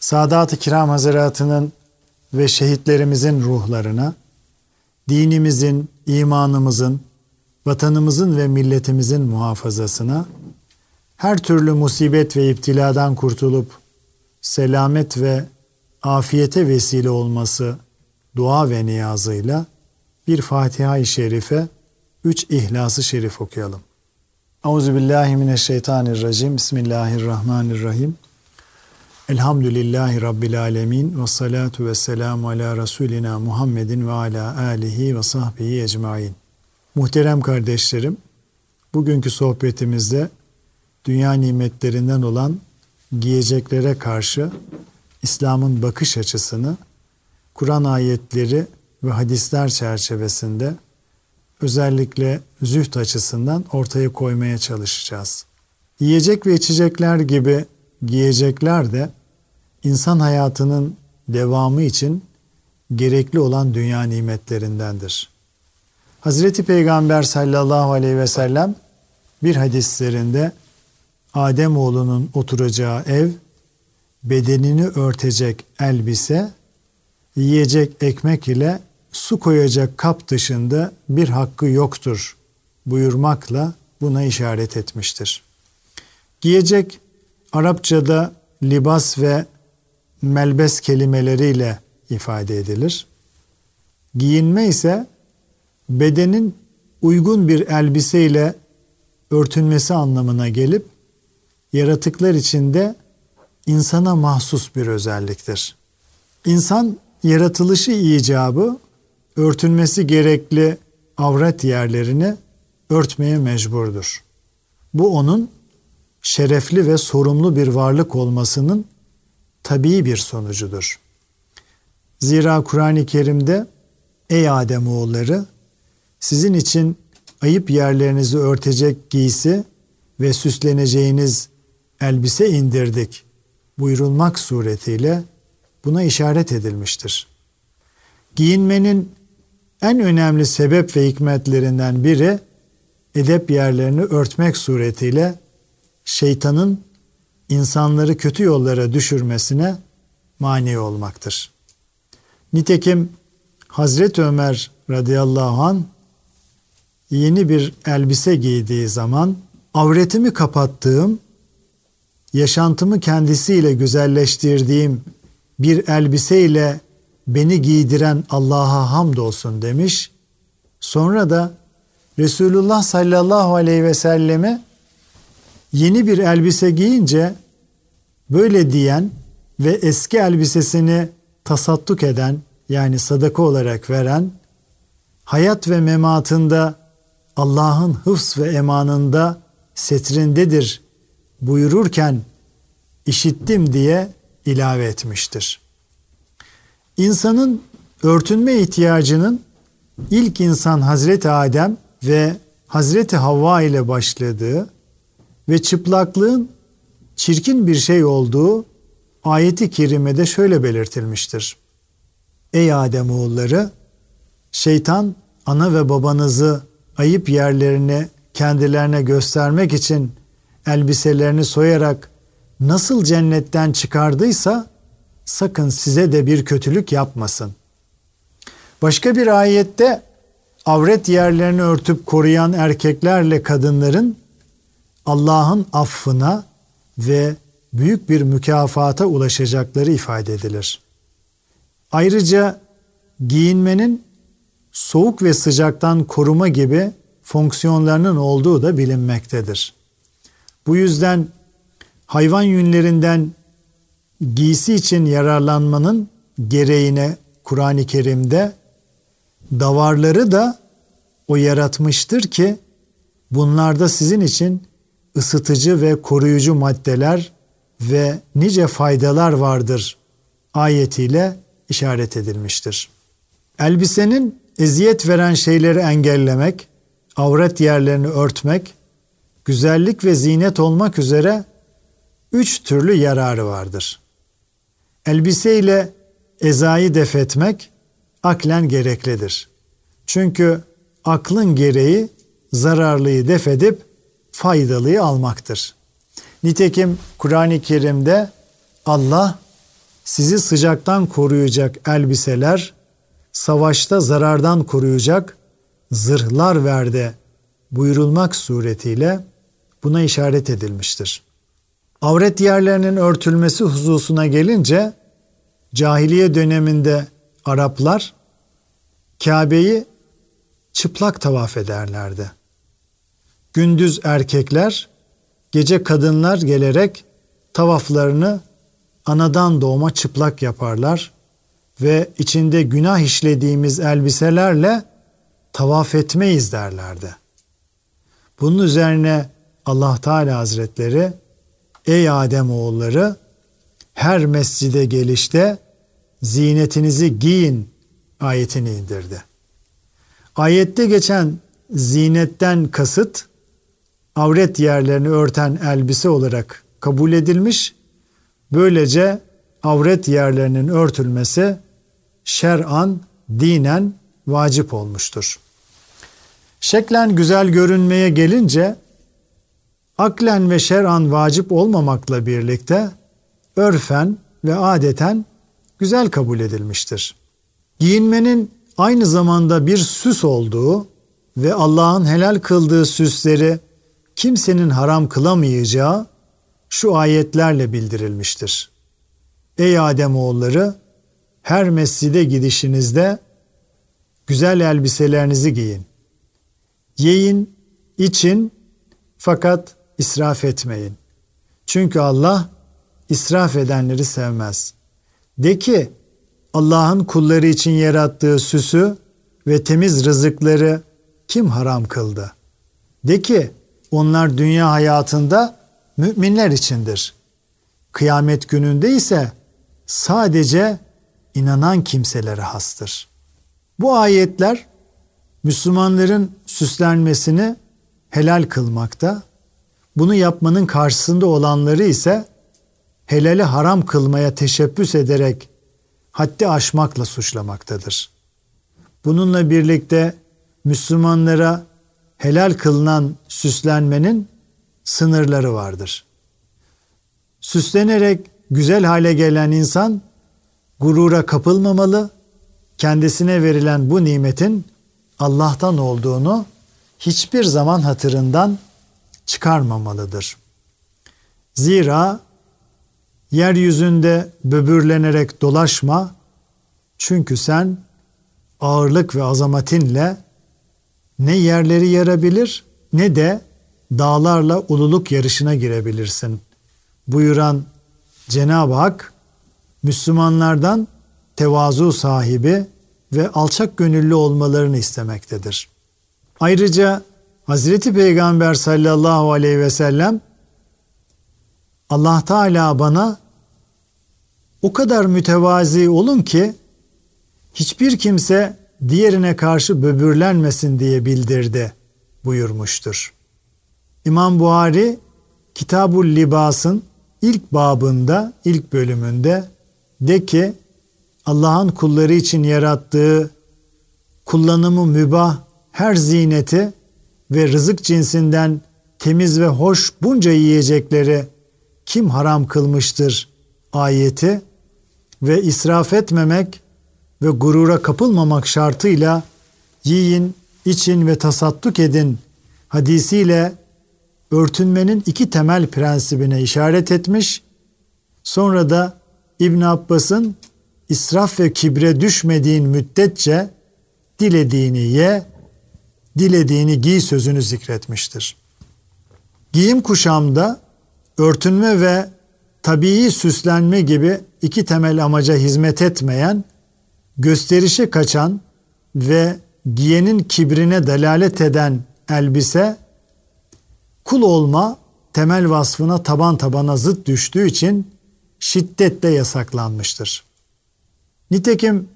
Sadat-ı Kiram Hazaratı'nın ve şehitlerimizin ruhlarına, dinimizin, imanımızın, vatanımızın ve milletimizin muhafazasına, her türlü musibet ve iptiladan kurtulup selamet ve afiyete vesile olması dua ve niyazıyla bir Fatiha-i Şerife, üç İhlas-ı Şerif okuyalım. Euzubillahimineşşeytanirracim. Bismillahirrahmanirrahim. Elhamdülillahi Rabbil alemin ve salatu ve selamu ala Resulina Muhammedin ve ala alihi ve sahbihi ecmain. Muhterem kardeşlerim, bugünkü sohbetimizde dünya nimetlerinden olan giyeceklere karşı İslam'ın bakış açısını Kur'an ayetleri ve hadisler çerçevesinde özellikle züht açısından ortaya koymaya çalışacağız. Yiyecek ve içecekler gibi giyecekler de insan hayatının devamı için gerekli olan dünya nimetlerindendir. Hazreti Peygamber sallallahu aleyhi ve sellem bir hadislerinde Adem oğlunun oturacağı ev, bedenini örtecek elbise, yiyecek ekmek ile su koyacak kap dışında bir hakkı yoktur buyurmakla buna işaret etmiştir. Giyecek Arapçada libas ve melbes kelimeleriyle ifade edilir. Giyinme ise bedenin uygun bir elbise ile örtünmesi anlamına gelip yaratıklar içinde insana mahsus bir özelliktir. İnsan yaratılışı icabı örtünmesi gerekli avret yerlerini örtmeye mecburdur. Bu onun şerefli ve sorumlu bir varlık olmasının tabii bir sonucudur. Zira Kur'an-ı Kerim'de ey Adem oğulları sizin için ayıp yerlerinizi örtecek giysi ve süsleneceğiniz elbise indirdik buyurulmak suretiyle buna işaret edilmiştir. Giyinmenin en önemli sebep ve hikmetlerinden biri edep yerlerini örtmek suretiyle şeytanın insanları kötü yollara düşürmesine mani olmaktır. Nitekim Hazreti Ömer radıyallahu an yeni bir elbise giydiği zaman avretimi kapattığım, yaşantımı kendisiyle güzelleştirdiğim bir elbiseyle beni giydiren Allah'a hamdolsun demiş. Sonra da Resulullah sallallahu aleyhi ve selleme yeni bir elbise giyince böyle diyen ve eski elbisesini tasadduk eden yani sadaka olarak veren hayat ve mematında Allah'ın hıfz ve emanında setrindedir buyururken işittim diye ilave etmiştir. İnsanın örtünme ihtiyacının ilk insan Hazreti Adem ve Hazreti Havva ile başladığı ve çıplaklığın çirkin bir şey olduğu ayeti kerimede şöyle belirtilmiştir. Ey Adem oğulları şeytan ana ve babanızı ayıp yerlerini kendilerine göstermek için elbiselerini soyarak nasıl cennetten çıkardıysa sakın size de bir kötülük yapmasın. Başka bir ayette avret yerlerini örtüp koruyan erkeklerle kadınların Allah'ın affına ve büyük bir mükafata ulaşacakları ifade edilir. Ayrıca giyinmenin soğuk ve sıcaktan koruma gibi fonksiyonlarının olduğu da bilinmektedir. Bu yüzden hayvan yünlerinden giysi için yararlanmanın gereğine Kur'an-ı Kerim'de davarları da o yaratmıştır ki bunlarda sizin için ısıtıcı ve koruyucu maddeler ve nice faydalar vardır ayetiyle işaret edilmiştir. Elbisenin eziyet veren şeyleri engellemek, avret yerlerini örtmek, güzellik ve zinet olmak üzere üç türlü yararı vardır. Elbise ile ezayı defetmek aklen gereklidir. Çünkü aklın gereği zararlıyı defedip faydalıyı almaktır. Nitekim Kur'an-ı Kerim'de Allah sizi sıcaktan koruyacak elbiseler, savaşta zarardan koruyacak zırhlar verdi buyurulmak suretiyle buna işaret edilmiştir. Avret yerlerinin örtülmesi hususuna gelince cahiliye döneminde Araplar Kabe'yi çıplak tavaf ederlerdi. Gündüz erkekler, gece kadınlar gelerek tavaflarını anadan doğma çıplak yaparlar ve içinde günah işlediğimiz elbiselerle tavaf etmeyiz derlerdi. Bunun üzerine Allah Teala Hazretleri ey Adem oğulları her mescide gelişte zinetinizi giyin ayetini indirdi. Ayette geçen zinetten kasıt avret yerlerini örten elbise olarak kabul edilmiş. Böylece avret yerlerinin örtülmesi şer'an, dinen vacip olmuştur. Şeklen güzel görünmeye gelince aklen ve şer'an vacip olmamakla birlikte örfen ve adeten güzel kabul edilmiştir. Giyinmenin aynı zamanda bir süs olduğu ve Allah'ın helal kıldığı süsleri kimsenin haram kılamayacağı şu ayetlerle bildirilmiştir. Ey Adem oğulları her mescide gidişinizde güzel elbiselerinizi giyin. Yiyin, için fakat israf etmeyin. Çünkü Allah israf edenleri sevmez. De ki Allah'ın kulları için yarattığı süsü ve temiz rızıkları kim haram kıldı? De ki onlar dünya hayatında müminler içindir. Kıyamet gününde ise sadece inanan kimselere hastır. Bu ayetler Müslümanların süslenmesini helal kılmakta, bunu yapmanın karşısında olanları ise helali haram kılmaya teşebbüs ederek haddi aşmakla suçlamaktadır. Bununla birlikte Müslümanlara helal kılınan süslenmenin sınırları vardır. Süslenerek güzel hale gelen insan gurura kapılmamalı, kendisine verilen bu nimetin Allah'tan olduğunu hiçbir zaman hatırından çıkarmamalıdır. Zira yeryüzünde böbürlenerek dolaşma çünkü sen ağırlık ve azametinle ne yerleri yarabilir ne de dağlarla ululuk yarışına girebilirsin. Buyuran Cenab-ı Hak Müslümanlardan tevazu sahibi ve alçak gönüllü olmalarını istemektedir. Ayrıca Hazreti Peygamber sallallahu aleyhi ve sellem Allah Teala bana o kadar mütevazi olun ki hiçbir kimse diğerine karşı böbürlenmesin diye bildirdi buyurmuştur. İmam Buhari Kitabul Libas'ın ilk babında, ilk bölümünde de ki Allah'ın kulları için yarattığı kullanımı mübah her zineti ve rızık cinsinden temiz ve hoş bunca yiyecekleri kim haram kılmıştır ayeti ve israf etmemek ve gurura kapılmamak şartıyla yiyin, için ve tasadduk edin hadisiyle örtünmenin iki temel prensibine işaret etmiş. Sonra da İbn Abbas'ın israf ve kibre düşmediğin müddetçe dilediğini ye, dilediğini giy sözünü zikretmiştir. Giyim kuşamda örtünme ve tabii süslenme gibi iki temel amaca hizmet etmeyen, gösterişe kaçan ve giyenin kibrine delalet eden elbise kul olma temel vasfına taban tabana zıt düştüğü için şiddetle yasaklanmıştır. Nitekim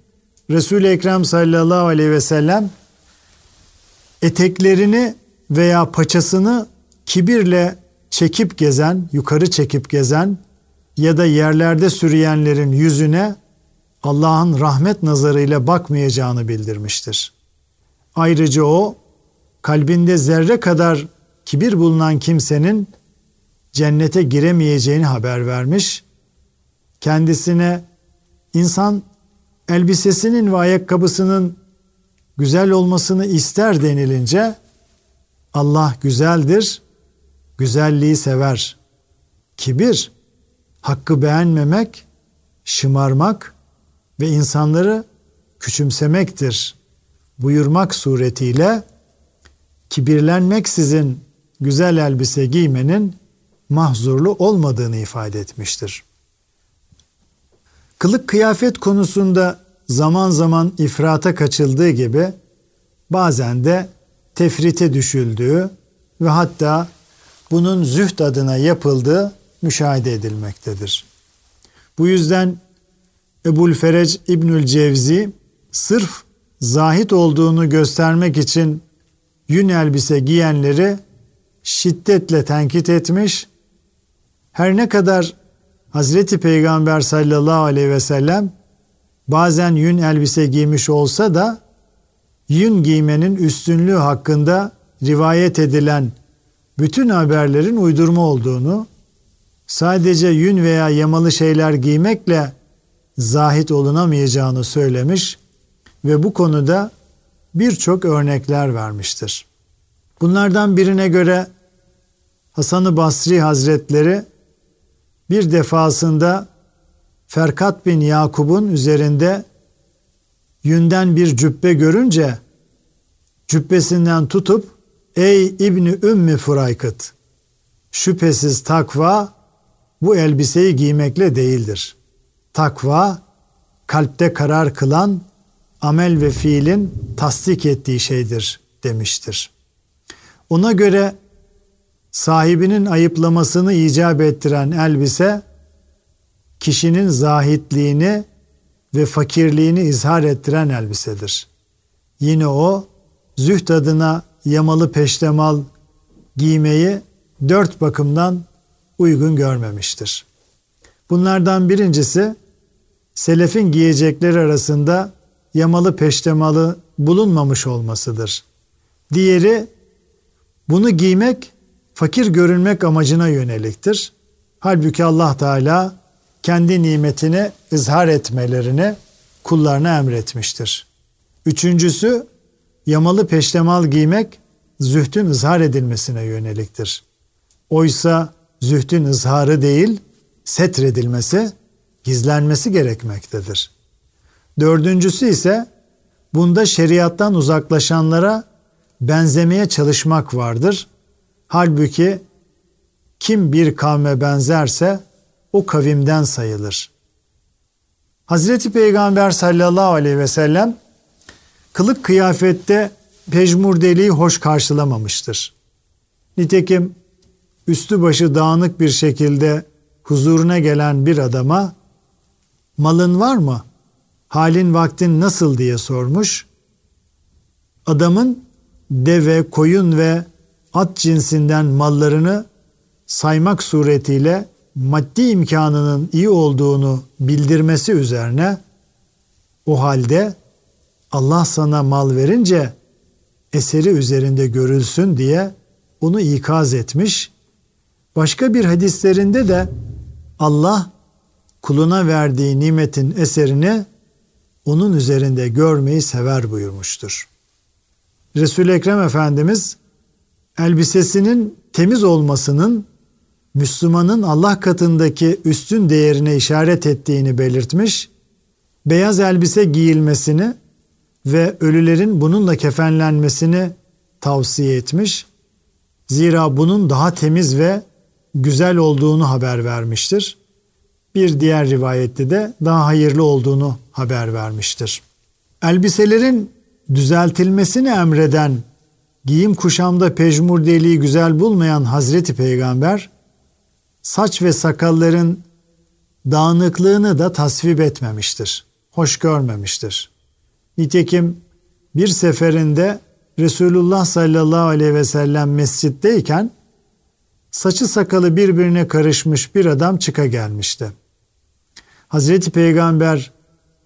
Resul-i Ekrem sallallahu aleyhi ve sellem eteklerini veya paçasını kibirle çekip gezen, yukarı çekip gezen ya da yerlerde sürüyenlerin yüzüne Allah'ın rahmet nazarıyla bakmayacağını bildirmiştir. Ayrıca o kalbinde zerre kadar kibir bulunan kimsenin cennete giremeyeceğini haber vermiş. Kendisine insan elbisesinin ve ayakkabısının güzel olmasını ister denilince Allah güzeldir, güzelliği sever. Kibir, hakkı beğenmemek, şımarmak ve insanları küçümsemektir buyurmak suretiyle kibirlenmeksizin güzel elbise giymenin mahzurlu olmadığını ifade etmiştir. Kılık kıyafet konusunda zaman zaman ifrata kaçıldığı gibi bazen de tefrite düşüldüğü ve hatta bunun zühd adına yapıldığı müşahede edilmektedir. Bu yüzden Ebul Ferec İbnül Cevzi sırf zahit olduğunu göstermek için yün elbise giyenleri şiddetle tenkit etmiş. Her ne kadar Hazreti Peygamber sallallahu aleyhi ve sellem bazen yün elbise giymiş olsa da yün giymenin üstünlüğü hakkında rivayet edilen bütün haberlerin uydurma olduğunu, sadece yün veya yamalı şeyler giymekle zahit olunamayacağını söylemiş ve bu konuda birçok örnekler vermiştir. Bunlardan birine göre Hasan-ı Basri Hazretleri bir defasında Ferkat bin Yakub'un üzerinde yünden bir cübbe görünce cübbesinden tutup ey İbni Ümmü Furaykıt şüphesiz takva bu elbiseyi giymekle değildir. Takva kalpte karar kılan amel ve fiilin tasdik ettiği şeydir demiştir. Ona göre sahibinin ayıplamasını icap ettiren elbise kişinin zahitliğini ve fakirliğini izhar ettiren elbisedir. Yine o zühd adına yamalı peştemal giymeyi dört bakımdan uygun görmemiştir. Bunlardan birincisi selefin giyecekleri arasında yamalı peştemalı bulunmamış olmasıdır. Diğeri bunu giymek fakir görünmek amacına yöneliktir. Halbuki Allah Teala kendi nimetini izhar etmelerini kullarına emretmiştir. Üçüncüsü yamalı peştemal giymek zühdün izhar edilmesine yöneliktir. Oysa zühdün izharı değil, setredilmesi, gizlenmesi gerekmektedir. Dördüncüsü ise bunda şeriattan uzaklaşanlara benzemeye çalışmak vardır. Halbuki kim bir kavme benzerse o kavimden sayılır. Hazreti Peygamber sallallahu aleyhi ve sellem kılık kıyafette pejmurdeliği hoş karşılamamıştır. Nitekim üstü başı dağınık bir şekilde huzuruna gelen bir adama malın var mı? Halin vaktin nasıl diye sormuş. Adamın deve, koyun ve at cinsinden mallarını saymak suretiyle maddi imkanının iyi olduğunu bildirmesi üzerine o halde Allah sana mal verince eseri üzerinde görülsün diye onu ikaz etmiş. Başka bir hadislerinde de Allah kuluna verdiği nimetin eserini onun üzerinde görmeyi sever buyurmuştur. Resul-i Ekrem Efendimiz elbisesinin temiz olmasının Müslümanın Allah katındaki üstün değerine işaret ettiğini belirtmiş, beyaz elbise giyilmesini ve ölülerin bununla kefenlenmesini tavsiye etmiş. Zira bunun daha temiz ve güzel olduğunu haber vermiştir. Bir diğer rivayette de daha hayırlı olduğunu haber vermiştir. Elbiselerin düzeltilmesini emreden giyim kuşamda pejmurdeliği güzel bulmayan Hazreti Peygamber, saç ve sakalların dağınıklığını da tasvip etmemiştir. Hoş görmemiştir. Nitekim bir seferinde Resulullah sallallahu aleyhi ve sellem mescitteyken saçı sakalı birbirine karışmış bir adam çıka gelmişti. Hazreti Peygamber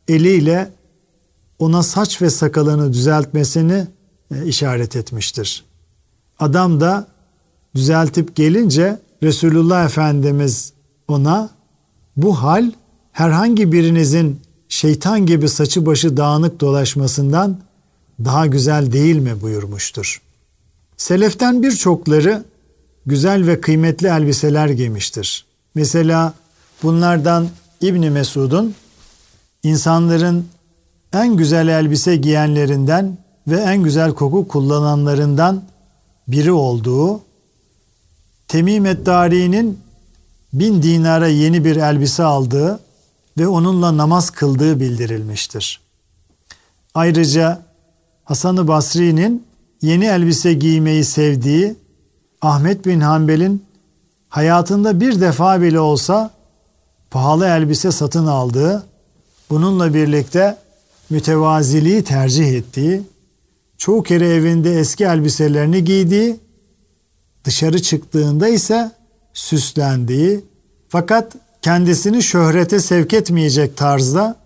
eliyle ona saç ve sakalını düzeltmesini e, işaret etmiştir. Adam da düzeltip gelince Resulullah Efendimiz ona bu hal herhangi birinizin şeytan gibi saçı başı dağınık dolaşmasından daha güzel değil mi buyurmuştur. Seleften birçokları güzel ve kıymetli elbiseler giymiştir. Mesela bunlardan İbni Mesud'un insanların en güzel elbise giyenlerinden ve en güzel koku kullananlarından biri olduğu, Temim Eddari'nin bin dinara yeni bir elbise aldığı ve onunla namaz kıldığı bildirilmiştir. Ayrıca Hasan-ı Basri'nin yeni elbise giymeyi sevdiği Ahmet bin Hanbel'in hayatında bir defa bile olsa pahalı elbise satın aldığı, bununla birlikte mütevaziliği tercih ettiği, çoğu kere evinde eski elbiselerini giydiği, dışarı çıktığında ise süslendiği fakat kendisini şöhrete sevk etmeyecek tarzda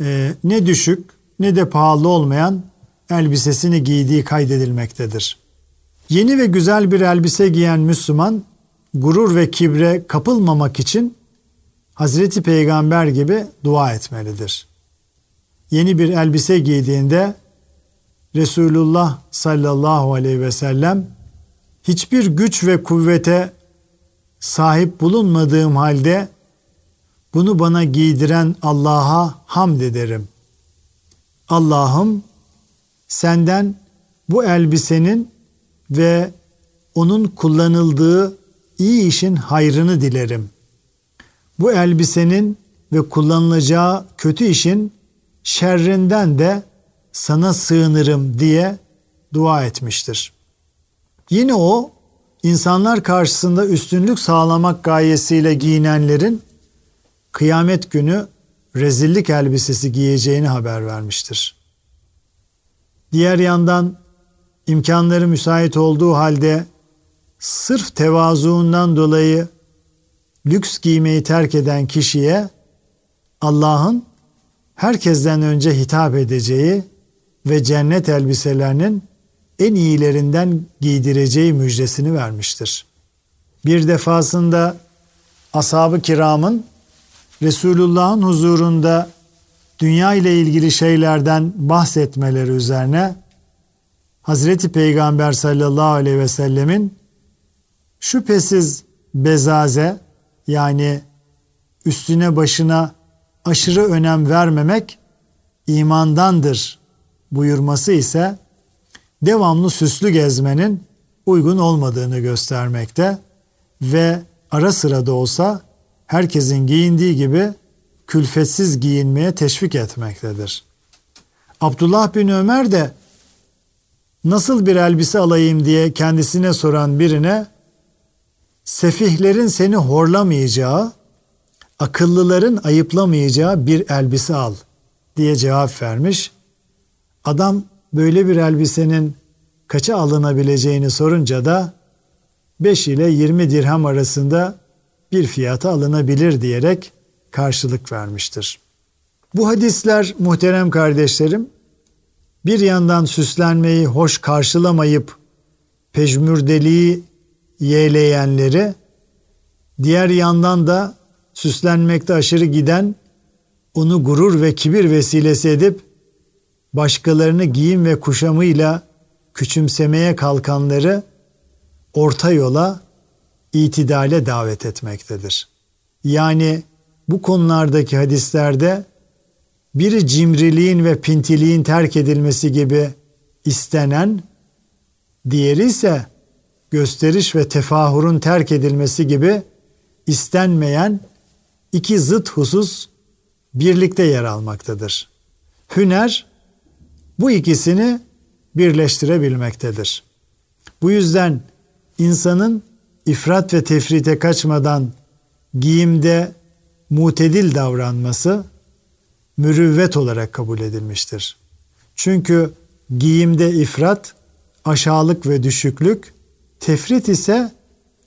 e, ne düşük ne de pahalı olmayan elbisesini giydiği kaydedilmektedir. Yeni ve güzel bir elbise giyen Müslüman gurur ve kibre kapılmamak için Hazreti Peygamber gibi dua etmelidir. Yeni bir elbise giydiğinde Resulullah sallallahu aleyhi ve sellem hiçbir güç ve kuvvete sahip bulunmadığım halde bunu bana giydiren Allah'a hamd ederim. Allah'ım senden bu elbisenin ve onun kullanıldığı iyi işin hayrını dilerim. Bu elbisenin ve kullanılacağı kötü işin şerrinden de sana sığınırım diye dua etmiştir. Yine o insanlar karşısında üstünlük sağlamak gayesiyle giyinenlerin kıyamet günü rezillik elbisesi giyeceğini haber vermiştir. Diğer yandan imkanları müsait olduğu halde sırf tevazuundan dolayı lüks giymeyi terk eden kişiye Allah'ın herkesten önce hitap edeceği ve cennet elbiselerinin en iyilerinden giydireceği müjdesini vermiştir. Bir defasında ashab-ı kiramın Resulullah'ın huzurunda dünya ile ilgili şeylerden bahsetmeleri üzerine Hazreti Peygamber sallallahu aleyhi ve sellemin şüphesiz bezaze yani üstüne başına aşırı önem vermemek imandandır buyurması ise devamlı süslü gezmenin uygun olmadığını göstermekte ve ara sıra da olsa herkesin giyindiği gibi külfetsiz giyinmeye teşvik etmektedir. Abdullah bin Ömer de nasıl bir elbise alayım diye kendisine soran birine sefihlerin seni horlamayacağı, akıllıların ayıplamayacağı bir elbise al diye cevap vermiş. Adam böyle bir elbisenin kaça alınabileceğini sorunca da 5 ile 20 dirhem arasında bir fiyata alınabilir diyerek karşılık vermiştir. Bu hadisler muhterem kardeşlerim bir yandan süslenmeyi hoş karşılamayıp pejmürdeliği yeğleyenleri diğer yandan da süslenmekte aşırı giden onu gurur ve kibir vesilesi edip başkalarını giyim ve kuşamıyla küçümsemeye kalkanları orta yola itidale davet etmektedir. Yani bu konulardaki hadislerde biri cimriliğin ve pintiliğin terk edilmesi gibi istenen, diğeri ise gösteriş ve tefahurun terk edilmesi gibi istenmeyen iki zıt husus birlikte yer almaktadır. Hüner bu ikisini birleştirebilmektedir. Bu yüzden insanın ifrat ve tefrite kaçmadan giyimde mutedil davranması mürüvvet olarak kabul edilmiştir. Çünkü giyimde ifrat, aşağılık ve düşüklük, tefrit ise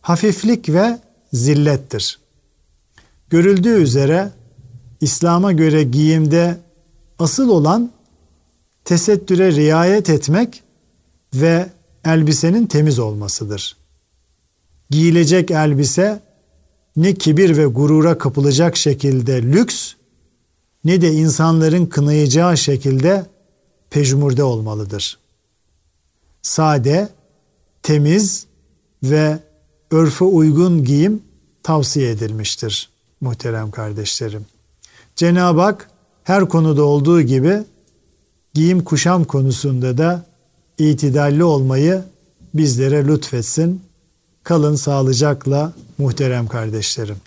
hafiflik ve zillettir. Görüldüğü üzere İslam'a göre giyimde asıl olan tesettüre riayet etmek ve elbisenin temiz olmasıdır. Giyilecek elbise ne kibir ve gurura kapılacak şekilde lüks ne de insanların kınayacağı şekilde pejmurde olmalıdır. Sade, temiz ve örfe uygun giyim tavsiye edilmiştir muhterem kardeşlerim. Cenab-ı Hak her konuda olduğu gibi giyim kuşam konusunda da itidalli olmayı bizlere lütfetsin. Kalın sağlıcakla muhterem kardeşlerim.